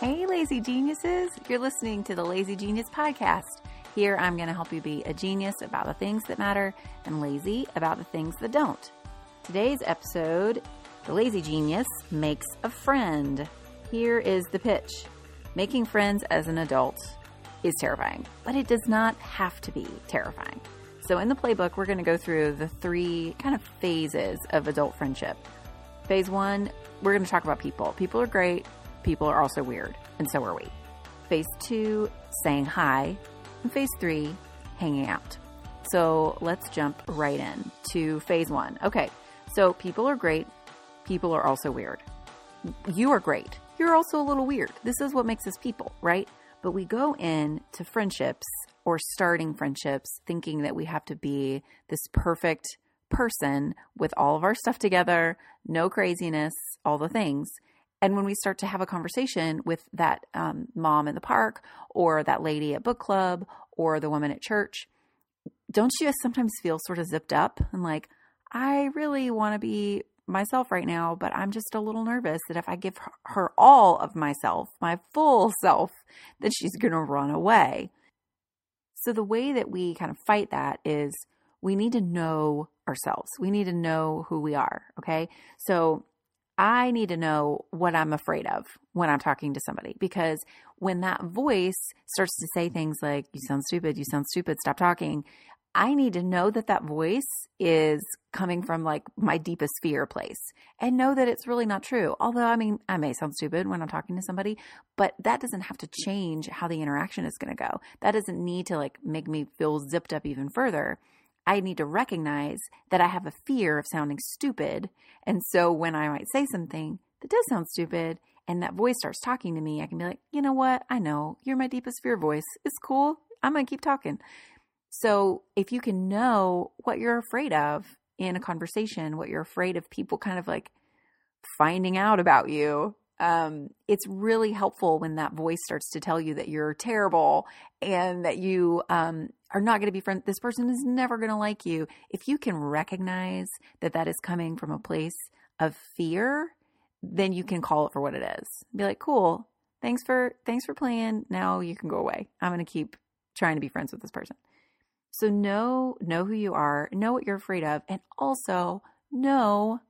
Hey, lazy geniuses. You're listening to the Lazy Genius Podcast. Here, I'm going to help you be a genius about the things that matter and lazy about the things that don't. Today's episode The Lazy Genius Makes a Friend. Here is the pitch Making friends as an adult is terrifying, but it does not have to be terrifying. So, in the playbook, we're going to go through the three kind of phases of adult friendship. Phase one, we're going to talk about people. People are great, people are also weird, and so are we. Phase two, saying hi. And phase three, hanging out. So, let's jump right in to phase one. Okay, so people are great, people are also weird. You are great you're also a little weird. This is what makes us people, right? But we go in to friendships or starting friendships thinking that we have to be this perfect person with all of our stuff together, no craziness, all the things. And when we start to have a conversation with that um, mom in the park or that lady at book club or the woman at church, don't you sometimes feel sort of zipped up and like, I really want to be myself right now, but I'm just a little nervous that if I give her all of myself, my full self, that she's going to run away. So, the way that we kind of fight that is we need to know ourselves. We need to know who we are. Okay. So, I need to know what I'm afraid of when I'm talking to somebody because when that voice starts to say things like, you sound stupid, you sound stupid, stop talking, I need to know that that voice is coming from like my deepest fear place and know that it's really not true. Although, I mean, I may sound stupid when I'm talking to somebody, but that doesn't have to change how the interaction is going to go. That doesn't need to like make me feel zipped up even further. I need to recognize that I have a fear of sounding stupid. And so when I might say something that does sound stupid and that voice starts talking to me, I can be like, you know what? I know you're my deepest fear voice. It's cool. I'm going to keep talking. So if you can know what you're afraid of in a conversation, what you're afraid of people kind of like finding out about you, um, it's really helpful when that voice starts to tell you that you're terrible and that you um, are not going to be friends. This person is never going to like you. If you can recognize that that is coming from a place of fear, then you can call it for what it is. Be like, cool. Thanks for thanks for playing. Now you can go away. I'm going to keep trying to be friends with this person. So know know who you are, know what you're afraid of, and also know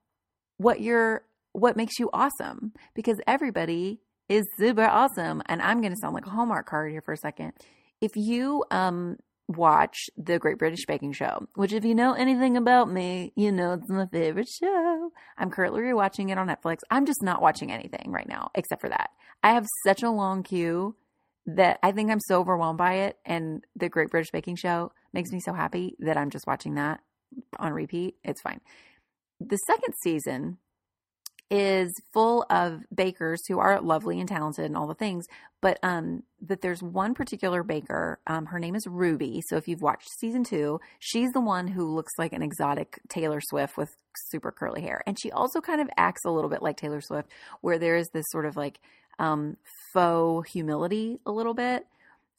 what you're what makes you awesome because everybody is super awesome. And I'm going to sound like a Hallmark card here for a second. If you um watch the Great British Baking Show, which if you know anything about me, you know it's my favorite show. I'm currently rewatching it on Netflix. I'm just not watching anything right now except for that. I have such a long queue that I think I'm so overwhelmed by it and the Great British Baking Show makes me so happy that I'm just watching that on repeat. It's fine. The second season is full of bakers who are lovely and talented and all the things, but um that there's one particular baker, um her name is Ruby. So if you've watched season 2, she's the one who looks like an exotic Taylor Swift with super curly hair. And she also kind of acts a little bit like Taylor Swift where there is this sort of like um faux humility a little bit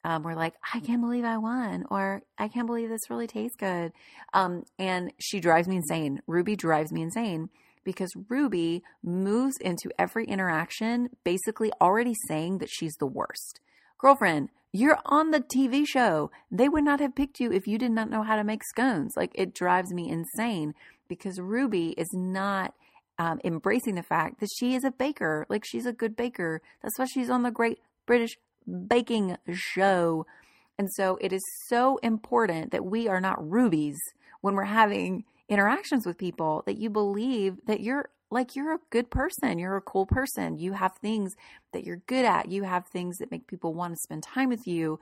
um, we're like, I can't believe I won, or I can't believe this really tastes good. Um, and she drives me insane. Ruby drives me insane because Ruby moves into every interaction basically already saying that she's the worst. Girlfriend, you're on the TV show. They would not have picked you if you did not know how to make scones. Like, it drives me insane because Ruby is not. Um, embracing the fact that she is a baker, like she's a good baker. That's why she's on the Great British baking show. And so it is so important that we are not rubies when we're having interactions with people, that you believe that you're like you're a good person, you're a cool person, you have things that you're good at, you have things that make people want to spend time with you.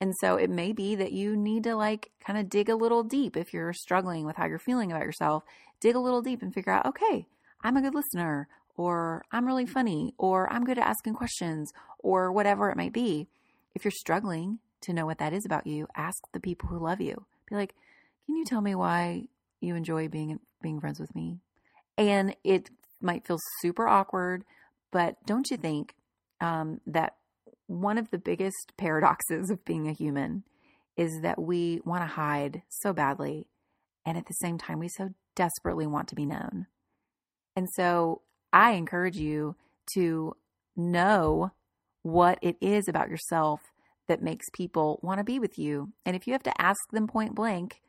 And so it may be that you need to like kind of dig a little deep if you're struggling with how you're feeling about yourself, dig a little deep and figure out, okay, I'm a good listener, or I'm really funny, or I'm good at asking questions, or whatever it might be. If you're struggling to know what that is about you, ask the people who love you. Be like, "Can you tell me why you enjoy being being friends with me?" And it might feel super awkward, but don't you think um, that one of the biggest paradoxes of being a human is that we want to hide so badly, and at the same time, we so desperately want to be known. And so I encourage you to know what it is about yourself that makes people want to be with you. And if you have to ask them point blank,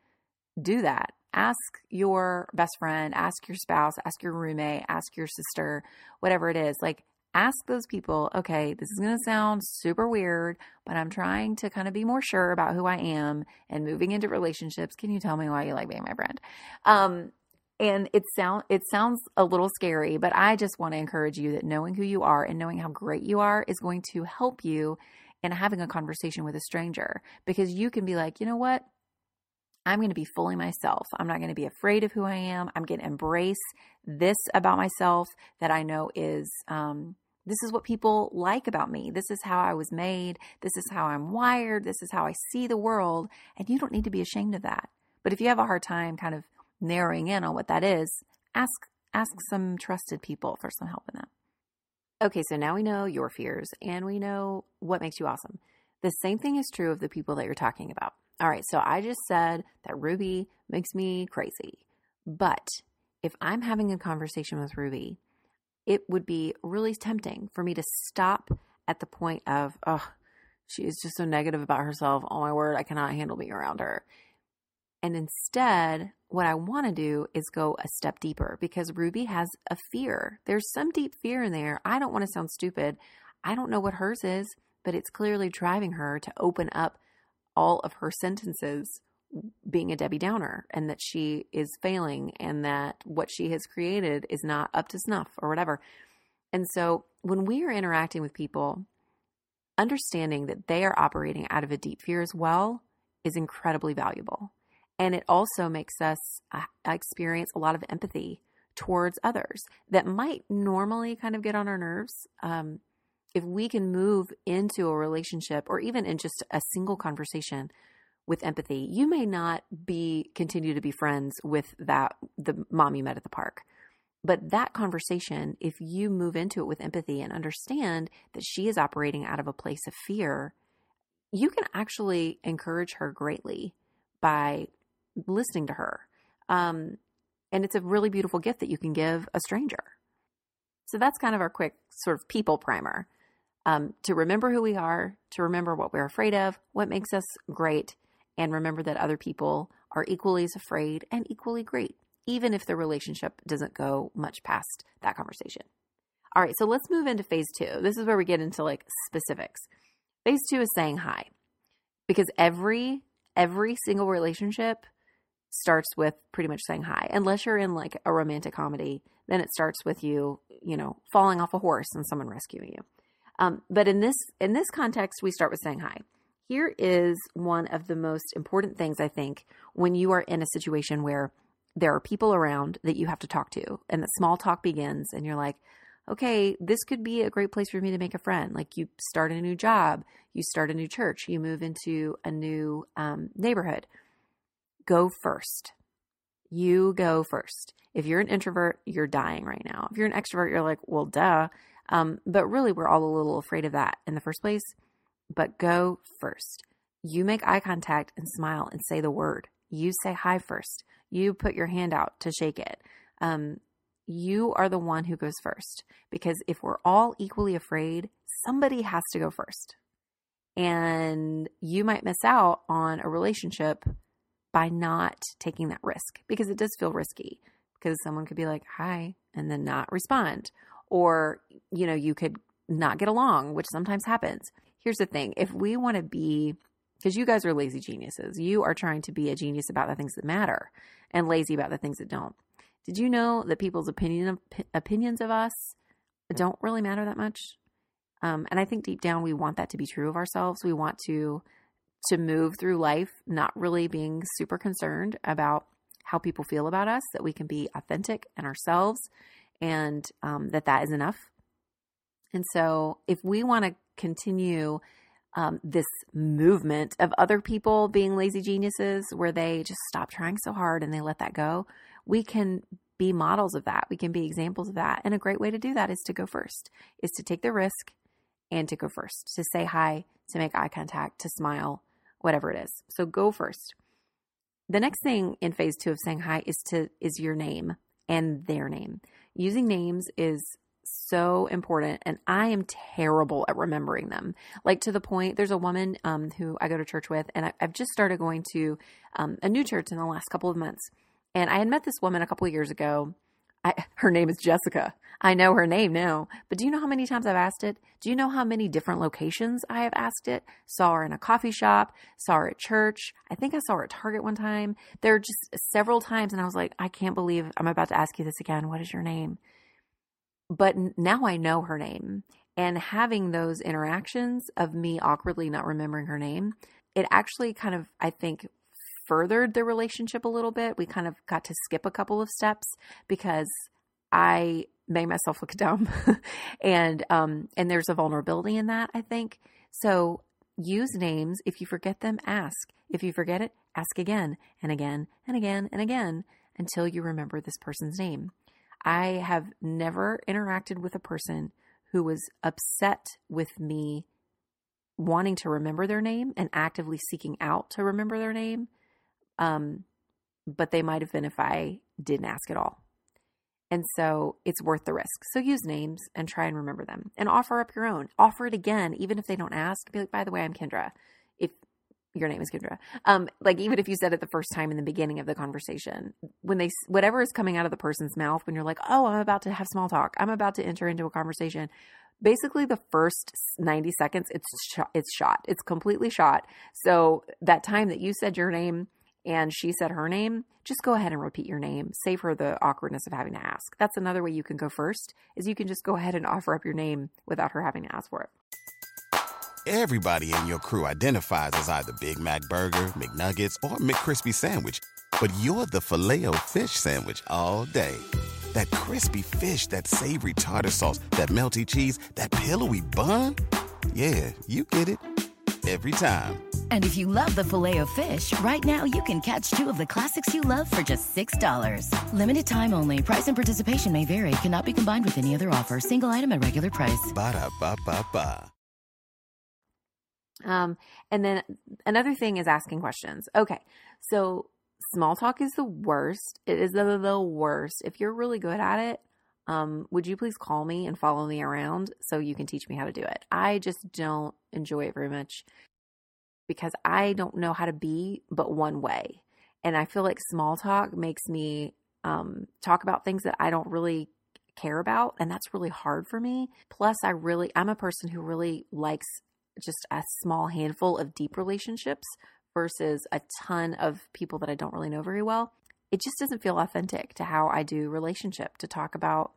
do that. Ask your best friend, ask your spouse, ask your roommate, ask your sister, whatever it is. Like, ask those people, okay, this is going to sound super weird, but I'm trying to kind of be more sure about who I am and moving into relationships. Can you tell me why you like being my friend? Um, and it sound it sounds a little scary, but I just want to encourage you that knowing who you are and knowing how great you are is going to help you in having a conversation with a stranger because you can be like, you know what? I'm going to be fully myself. I'm not going to be afraid of who I am. I'm going to embrace this about myself that I know is um, this is what people like about me. This is how I was made. This is how I'm wired. This is how I see the world. And you don't need to be ashamed of that. But if you have a hard time kind of narrowing in on what that is, ask ask some trusted people for some help in that. Okay, so now we know your fears and we know what makes you awesome. The same thing is true of the people that you're talking about. All right, so I just said that Ruby makes me crazy. But if I'm having a conversation with Ruby, it would be really tempting for me to stop at the point of, oh, she is just so negative about herself. Oh my word, I cannot handle being around her. And instead, what I want to do is go a step deeper because Ruby has a fear. There's some deep fear in there. I don't want to sound stupid. I don't know what hers is, but it's clearly driving her to open up all of her sentences being a Debbie Downer and that she is failing and that what she has created is not up to snuff or whatever. And so when we are interacting with people, understanding that they are operating out of a deep fear as well is incredibly valuable. And it also makes us uh, experience a lot of empathy towards others that might normally kind of get on our nerves. Um, if we can move into a relationship or even in just a single conversation with empathy, you may not be continue to be friends with that the mom you met at the park. But that conversation, if you move into it with empathy and understand that she is operating out of a place of fear, you can actually encourage her greatly by listening to her. Um, and it's a really beautiful gift that you can give a stranger. So that's kind of our quick sort of people primer um, to remember who we are, to remember what we're afraid of, what makes us great, and remember that other people are equally as afraid and equally great, even if the relationship doesn't go much past that conversation. All right, so let's move into phase two. This is where we get into like specifics. Phase two is saying hi because every every single relationship starts with pretty much saying hi. Unless you're in like a romantic comedy, then it starts with you, you know, falling off a horse and someone rescuing you. Um, but in this in this context, we start with saying hi. Here is one of the most important things I think when you are in a situation where there are people around that you have to talk to, and the small talk begins, and you're like, okay, this could be a great place for me to make a friend. Like you start a new job, you start a new church, you move into a new um, neighborhood go first. You go first. If you're an introvert, you're dying right now. If you're an extrovert, you're like, well, duh. Um, but really, we're all a little afraid of that in the first place. But go first. You make eye contact and smile and say the word. You say hi first. You put your hand out to shake it. Um, you are the one who goes first because if we're all equally afraid, somebody has to go first. And you might miss out on a relationship by not taking that risk because it does feel risky because someone could be like, hi, and then not respond. Or, you know, you could not get along, which sometimes happens. Here's the thing if we want to be, because you guys are lazy geniuses, you are trying to be a genius about the things that matter and lazy about the things that don't. Did you know that people's opinion opinions of us don't really matter that much? Um, and I think deep down we want that to be true of ourselves. We want to to move through life not really being super concerned about how people feel about us, that we can be authentic and ourselves and um, that that is enough. And so, if we want to continue um, this movement of other people being lazy geniuses where they just stop trying so hard and they let that go, we can be models of that. We can be examples of that. And a great way to do that is to go first, is to take the risk and to go first, to say hi, to make eye contact, to smile, whatever it is. So go first. The next thing in phase two of saying hi is to is your name and their name. Using names is so important and I am terrible at remembering them. Like to the point, there's a woman um, who I go to church with, and I, have just started going to um, a new church in the last couple of months. And I had met this woman a couple of years ago. I, her name is Jessica. I know her name now, but do you know how many times I've asked it? Do you know how many different locations I have asked it? Saw her in a coffee shop, saw her at church. I think I saw her at Target one time. There are just several times, and I was like, I can't believe I'm about to ask you this again. What is your name? but now I know her name. And having those interactions of me awkwardly not remembering her name, it actually kind of, I think, furthered the relationship a little bit. We kind of got to skip a couple of steps because I made myself look dumb. and um and there's a vulnerability in that, I think. So use names. If you forget them, ask. If you forget it, ask again and again and again and again until you remember this person's name. I have never interacted with a person who was upset with me wanting to remember their name and actively seeking out to remember their name. Um, but they might have been if I didn't ask at all. And so it's worth the risk. So use names and try and remember them and offer up your own. Offer it again, even if they don't ask. Be like, by the way, I'm Kendra. If your name is Kendra. Um, like even if you said it the first time in the beginning of the conversation, when they whatever is coming out of the person's mouth, when you're like, oh, I'm about to have small talk, I'm about to enter into a conversation. Basically, the first 90 seconds, it's it's shot, it's completely shot. So that time that you said your name and she said her name, just go ahead and repeat your name. Save her the awkwardness of having to ask. That's another way you can go first. Is you can just go ahead and offer up your name without her having to ask for it. Everybody in your crew identifies as either Big Mac Burger, McNuggets, or McCrispy Sandwich. But you're the Filet-O-Fish Sandwich all day. That crispy fish, that savory tartar sauce, that melty cheese, that pillowy bun. Yeah, you get it. Every time. And if you love the Filet-O-Fish, right now you can catch two of the classics you love for just $6. Limited time only. Price and participation may vary. Cannot be combined with any other offer. Single item at regular price. Ba da ba ba ba. Um, and then another thing is asking questions. Okay, so small talk is the worst. It is the, the worst. If you're really good at it, um, would you please call me and follow me around so you can teach me how to do it? I just don't enjoy it very much because I don't know how to be but one way. And I feel like small talk makes me um, talk about things that I don't really care about. And that's really hard for me. Plus, I really, I'm a person who really likes just a small handful of deep relationships versus a ton of people that I don't really know very well, it just doesn't feel authentic to how I do relationship to talk about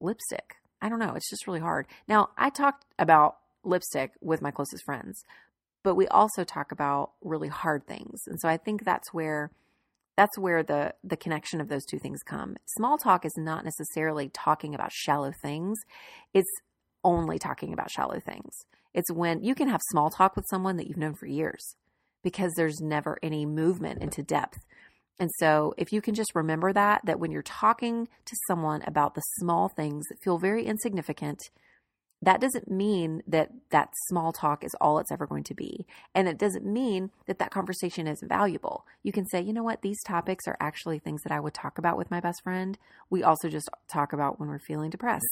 lipstick. I don't know. It's just really hard. Now, I talked about lipstick with my closest friends, but we also talk about really hard things. And so I think that's where that's where the the connection of those two things come. Small talk is not necessarily talking about shallow things. It's only talking about shallow things. It's when you can have small talk with someone that you've known for years because there's never any movement into depth. And so, if you can just remember that, that when you're talking to someone about the small things that feel very insignificant, that doesn't mean that that small talk is all it's ever going to be. And it doesn't mean that that conversation isn't valuable. You can say, you know what, these topics are actually things that I would talk about with my best friend. We also just talk about when we're feeling depressed,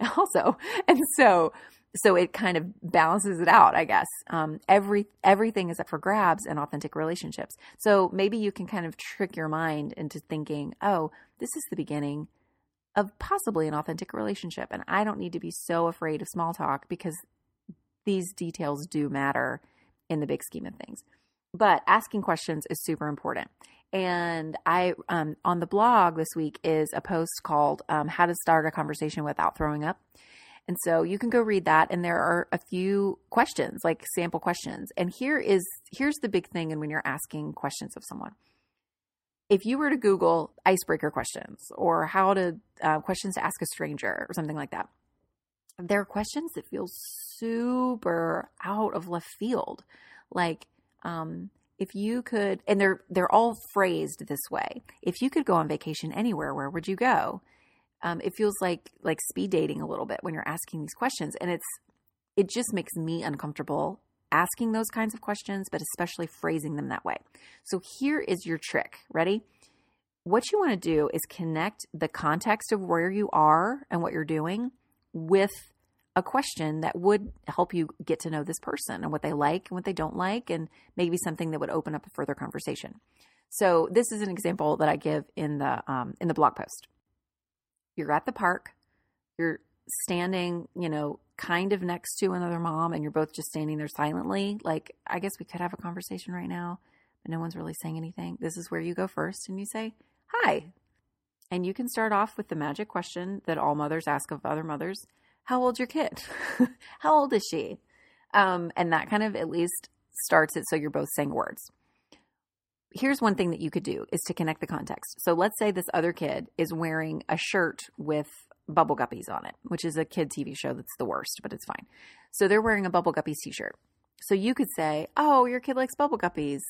also. And so, so it kind of balances it out, I guess. Um, every everything is up for grabs in authentic relationships. So maybe you can kind of trick your mind into thinking, oh, this is the beginning of possibly an authentic relationship. And I don't need to be so afraid of small talk because these details do matter in the big scheme of things. But asking questions is super important. And I, um, on the blog this week is a post called um, How to Start a Conversation Without Throwing Up. And so you can go read that and there are a few questions, like sample questions. And here is here's the big thing and when you're asking questions of someone. If you were to Google icebreaker questions or how to uh, questions to ask a stranger or something like that, there are questions that feel super out of left field. Like, um, if you could, and they're they're all phrased this way. If you could go on vacation anywhere, where would you go? Um, it feels like like speed dating a little bit when you're asking these questions, and it's it just makes me uncomfortable asking those kinds of questions, but especially phrasing them that way. So here is your trick. Ready? What you want to do is connect the context of where you are and what you're doing with a question that would help you get to know this person and what they like and what they don't like, and maybe something that would open up a further conversation. So this is an example that I give in the um, in the blog post. You're at the park. You're standing, you know, kind of next to another mom, and you're both just standing there silently. Like, I guess we could have a conversation right now, but no one's really saying anything. This is where you go first, and you say, "Hi," and you can start off with the magic question that all mothers ask of other mothers how old's your kid? how old is she? Um, and that kind of at least starts it so you're both saying words. Here's one thing that you could do is to connect the context. So let's say this other kid is wearing a shirt with Bubble Guppies on it, which is a kid TV show that's the worst, but it's fine. So they're wearing a Bubble Guppies t-shirt. So you could say, "Oh, your kid likes Bubble Guppies.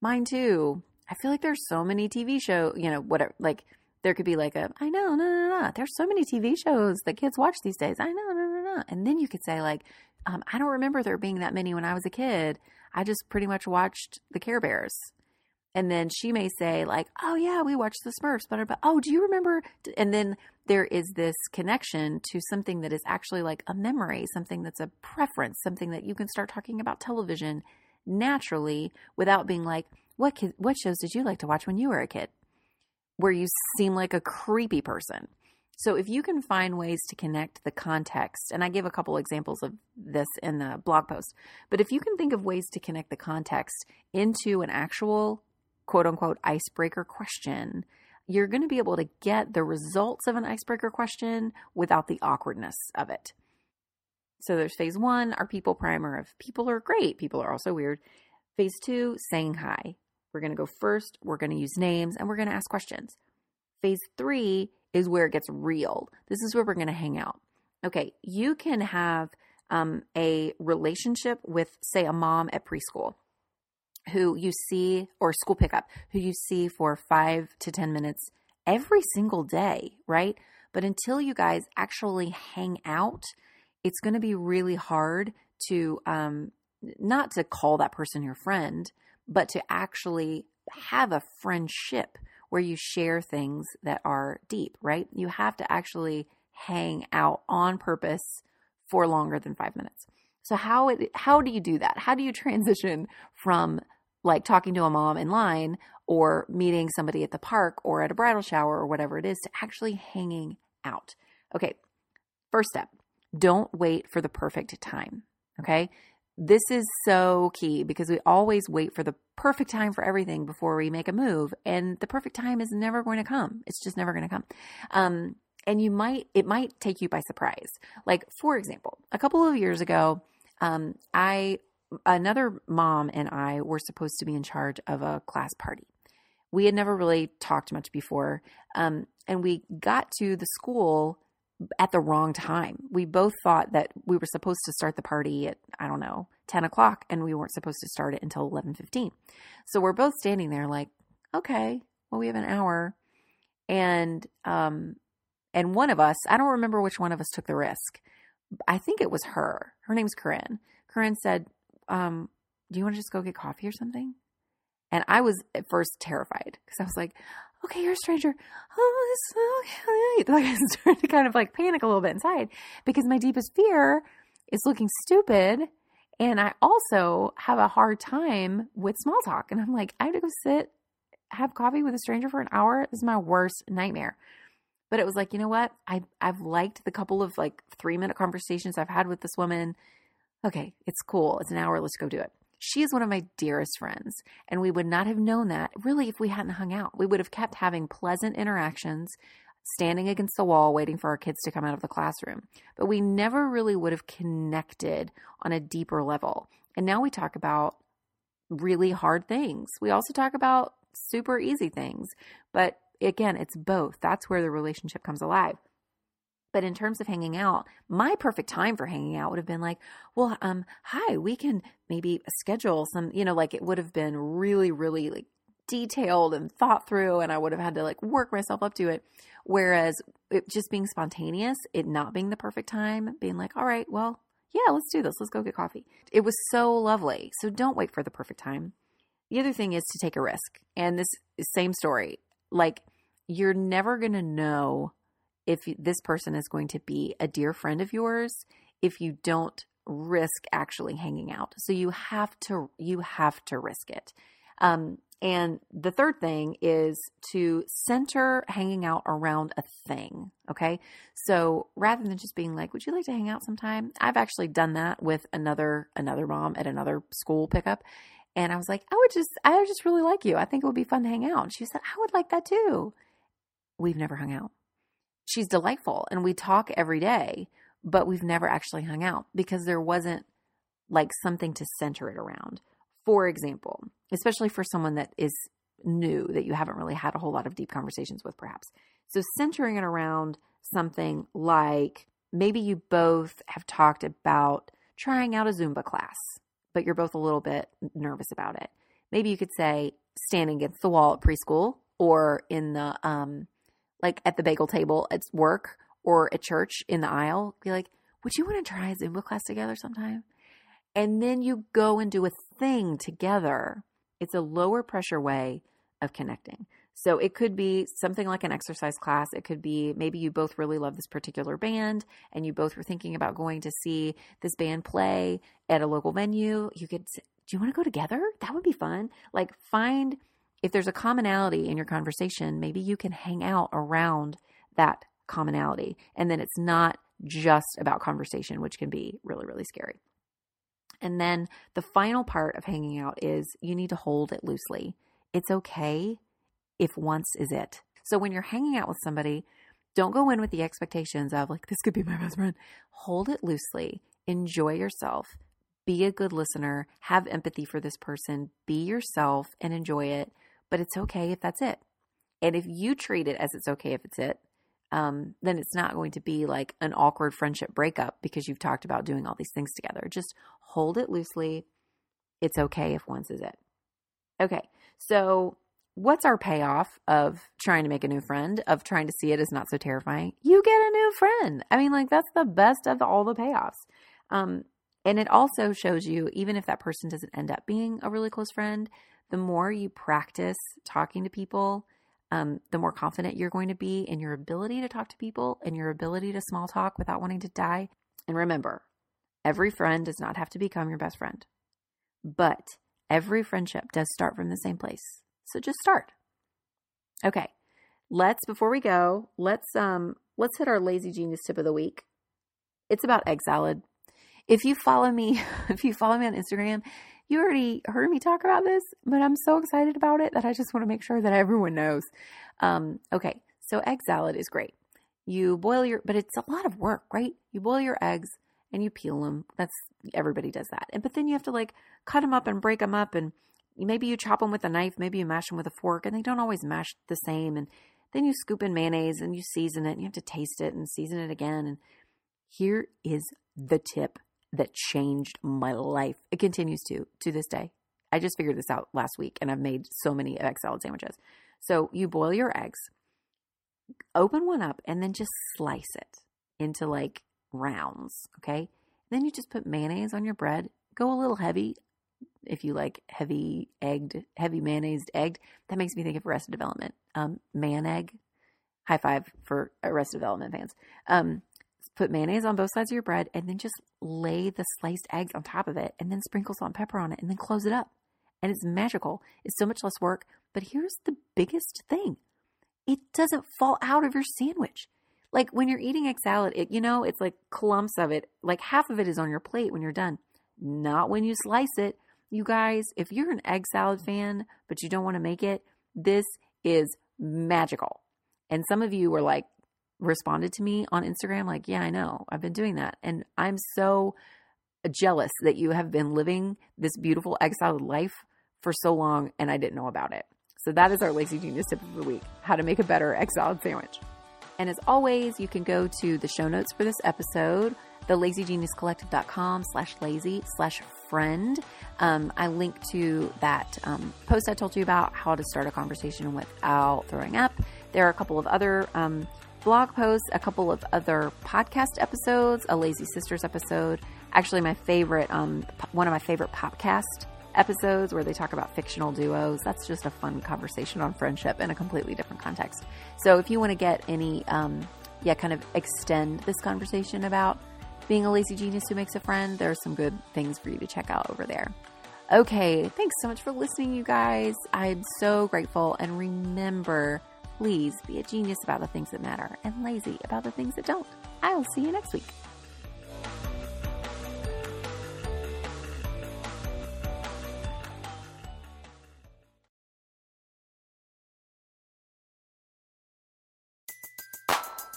Mine too." I feel like there's so many TV show, you know, whatever like there could be like a, I know, no, no, no. There's so many TV shows that kids watch these days. I know, no, no, no. And then you could say like, um, I don't remember there being that many when I was a kid. I just pretty much watched the Care Bears. And then she may say like, oh yeah, we watched the Smurfs, but, oh, do you remember? And then there is this connection to something that is actually like a memory, something that's a preference, something that you can start talking about television naturally without being like, what kid, what shows did you like to watch when you were a kid? where you seem like a creepy person. So if you can find ways to connect the context, and I give a couple examples of this in the blog post, but if you can think of ways to connect the context into an actual quote unquote icebreaker question, you're going to be able to get the results of an icebreaker question without the awkwardness of it. So there's phase one, our people primer of people are great, people are also weird. Phase two, saying hi. We're going to go first, we're going to use names, and we're going to ask questions. Phase three is where it gets real. This is where we're going to hang out. Okay, you can have um, a relationship with, say, a mom at preschool who you see, or school pickup, who you see for five to 10 minutes every single day, right? But until you guys actually hang out, it's going to be really hard to, um, not to call that person your friend, but to actually have a friendship where you share things that are deep, right? You have to actually hang out on purpose for longer than 5 minutes. So how it, how do you do that? How do you transition from like talking to a mom in line or meeting somebody at the park or at a bridal shower or whatever it is to actually hanging out? Okay. First step, don't wait for the perfect time. Okay. This is so key because we always wait for the perfect time for everything before we make a move. And the perfect time is never going to come. It's just never going to come. Um, and you might, it might take you by surprise. Like, for example, a couple of years ago, um, I, another mom and I were supposed to be in charge of a class party. We had never really talked much before. Um, and we got to the school at the wrong time. We both thought that we were supposed to start the party at, I don't know, 10 o'clock and we weren't supposed to start it until 11.15. So we're both standing there like, okay, well, we have an hour. And, um, and one of us, I don't remember which one of us took the risk. I think it was her. Her name's Corinne. Corinne said, um, do you want to just go get coffee or something? And I was at first terrified because I was like, okay, you're a stranger. Oh, it's okay. Like I started to kind of like panic a little bit inside because my deepest fear is looking stupid. And I also have a hard time with small talk. And I'm like, I have to go sit, have coffee with a stranger for an hour. This is my worst nightmare. But it was like, you know what? I I've liked the couple of like three minute conversations I've had with this woman. Okay, it's cool. It's an hour. Let's go do it. She is one of my dearest friends, and we would not have known that really if we hadn't hung out. We would have kept having pleasant interactions, standing against the wall waiting for our kids to come out of the classroom. But we never really would have connected on a deeper level. And now we talk about really hard things. We also talk about super easy things. But again, it's both. That's where the relationship comes alive. But in terms of hanging out, my perfect time for hanging out would have been like, well, um, hi, we can maybe schedule some, you know, like it would have been really, really like detailed and thought through, and I would have had to like work myself up to it. Whereas it just being spontaneous, it not being the perfect time, being like, all right, well, yeah, let's do this. Let's go get coffee. It was so lovely. So don't wait for the perfect time. The other thing is to take a risk. And this same story, like you're never going to know if this person is going to be a dear friend of yours if you don't risk actually hanging out. So you have to you have to risk it. Um, and the third thing is to center hanging out around a thing. Okay. So rather than just being like, would you like to hang out sometime? I've actually done that with another, another mom at another school pickup. And I was like, I would just, I would just really like you. I think it would be fun to hang out. And she said, I would like that too. We've never hung out she's delightful and we talk every day, but we've never actually hung out because there wasn't like something to center it around. For example, especially for someone that is new that you haven't really had a whole lot of deep conversations with, perhaps. So, centering it around something like maybe you both have talked about trying out a Zumba class, but you're both a little bit nervous about it. Maybe you could say standing against the wall at preschool or in the um, like at the bagel table at work or at church in the aisle, be like, would you want to try a Zumba class together sometime? And then you go and do a thing together. It's a lower pressure way of connecting. So it could be something like an exercise class. It could be maybe you both really love this particular band and you both were thinking about going to see this band play at a local venue. You could, do you want to go together? That would be fun. Like find if there's a commonality in your conversation, maybe you can hang out around that commonality. And then it's not just about conversation, which can be really, really scary. And then the final part of hanging out is you need to hold it loosely. It's okay if once is it. So when you're hanging out with somebody, don't go in with the expectations of like, this could be my best friend. Hold it loosely. Enjoy yourself. Be a good listener. Have empathy for this person. Be yourself and enjoy it but it's okay if that's it. And if you treat it as it's okay if it's it, um, then it's not going to be like an awkward friendship breakup because you've talked about doing all these things together. Just hold it loosely. It's okay if once is it. Okay, so what's our payoff of trying to make a new friend, of trying to see it as not so terrifying? You get a new friend. I mean, like, that's the best of all the payoffs. Um, and it also shows you, even if that person doesn't end up being a really close friend, the more you practice talking to people, um, the more confident you're going to be in your ability to talk to people and your ability to small talk without wanting to die. And remember, every friend does not have to become your best friend, but every friendship does start from the same place. So just start. Okay. Let's before we go, let's um let's hit our lazy genius tip of the week. It's about egg salad. If you follow me, if you follow me on Instagram, you already heard me talk about this, but I'm so excited about it that I just want to make sure that everyone knows. Um, okay, so egg salad is great. You boil your, but it's a lot of work, right? You boil your eggs and you peel them. That's everybody does that. And but then you have to like cut them up and break them up, and maybe you chop them with a knife, maybe you mash them with a fork, and they don't always mash the same. And then you scoop in mayonnaise and you season it, and you have to taste it and season it again. And here is the tip that changed my life. It continues to to this day. I just figured this out last week and I've made so many egg salad sandwiches. So you boil your eggs, open one up, and then just slice it into like rounds. Okay. Then you just put mayonnaise on your bread. Go a little heavy if you like heavy egged, heavy mayonnaise egged. That makes me think of Arrested Development. Um, mayonegg. High five for Arrested Development fans. Um, Put mayonnaise on both sides of your bread and then just lay the sliced eggs on top of it and then sprinkle salt and pepper on it and then close it up. And it's magical. It's so much less work. But here's the biggest thing it doesn't fall out of your sandwich. Like when you're eating egg salad, it, you know, it's like clumps of it. Like half of it is on your plate when you're done. Not when you slice it. You guys, if you're an egg salad fan, but you don't want to make it, this is magical. And some of you were like, responded to me on Instagram, like, yeah, I know, I've been doing that. And I'm so jealous that you have been living this beautiful egg salad life for so long and I didn't know about it. So that is our Lazy Genius tip of the week how to make a better egg salad sandwich. And as always, you can go to the show notes for this episode, thelazygeniuscollective.com slash lazy slash friend. Um, I link to that um, post I told you about how to start a conversation without throwing up. There are a couple of other um, blog posts, a couple of other podcast episodes, a Lazy Sisters episode. Actually, my favorite, um, one of my favorite podcast episodes where they talk about fictional duos. That's just a fun conversation on friendship in a completely different context. So if you want to get any, um, yeah, kind of extend this conversation about being a lazy genius who makes a friend, there's some good things for you to check out over there. Okay, thanks so much for listening, you guys. I'm so grateful. And remember, please be a genius about the things that matter and lazy about the things that don't. I will see you next week.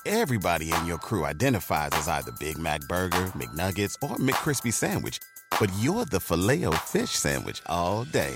Everybody in your crew identifies as either Big Mac Burger, McNuggets, or McCrispy Sandwich. But you're the Filet-O-Fish Sandwich all day.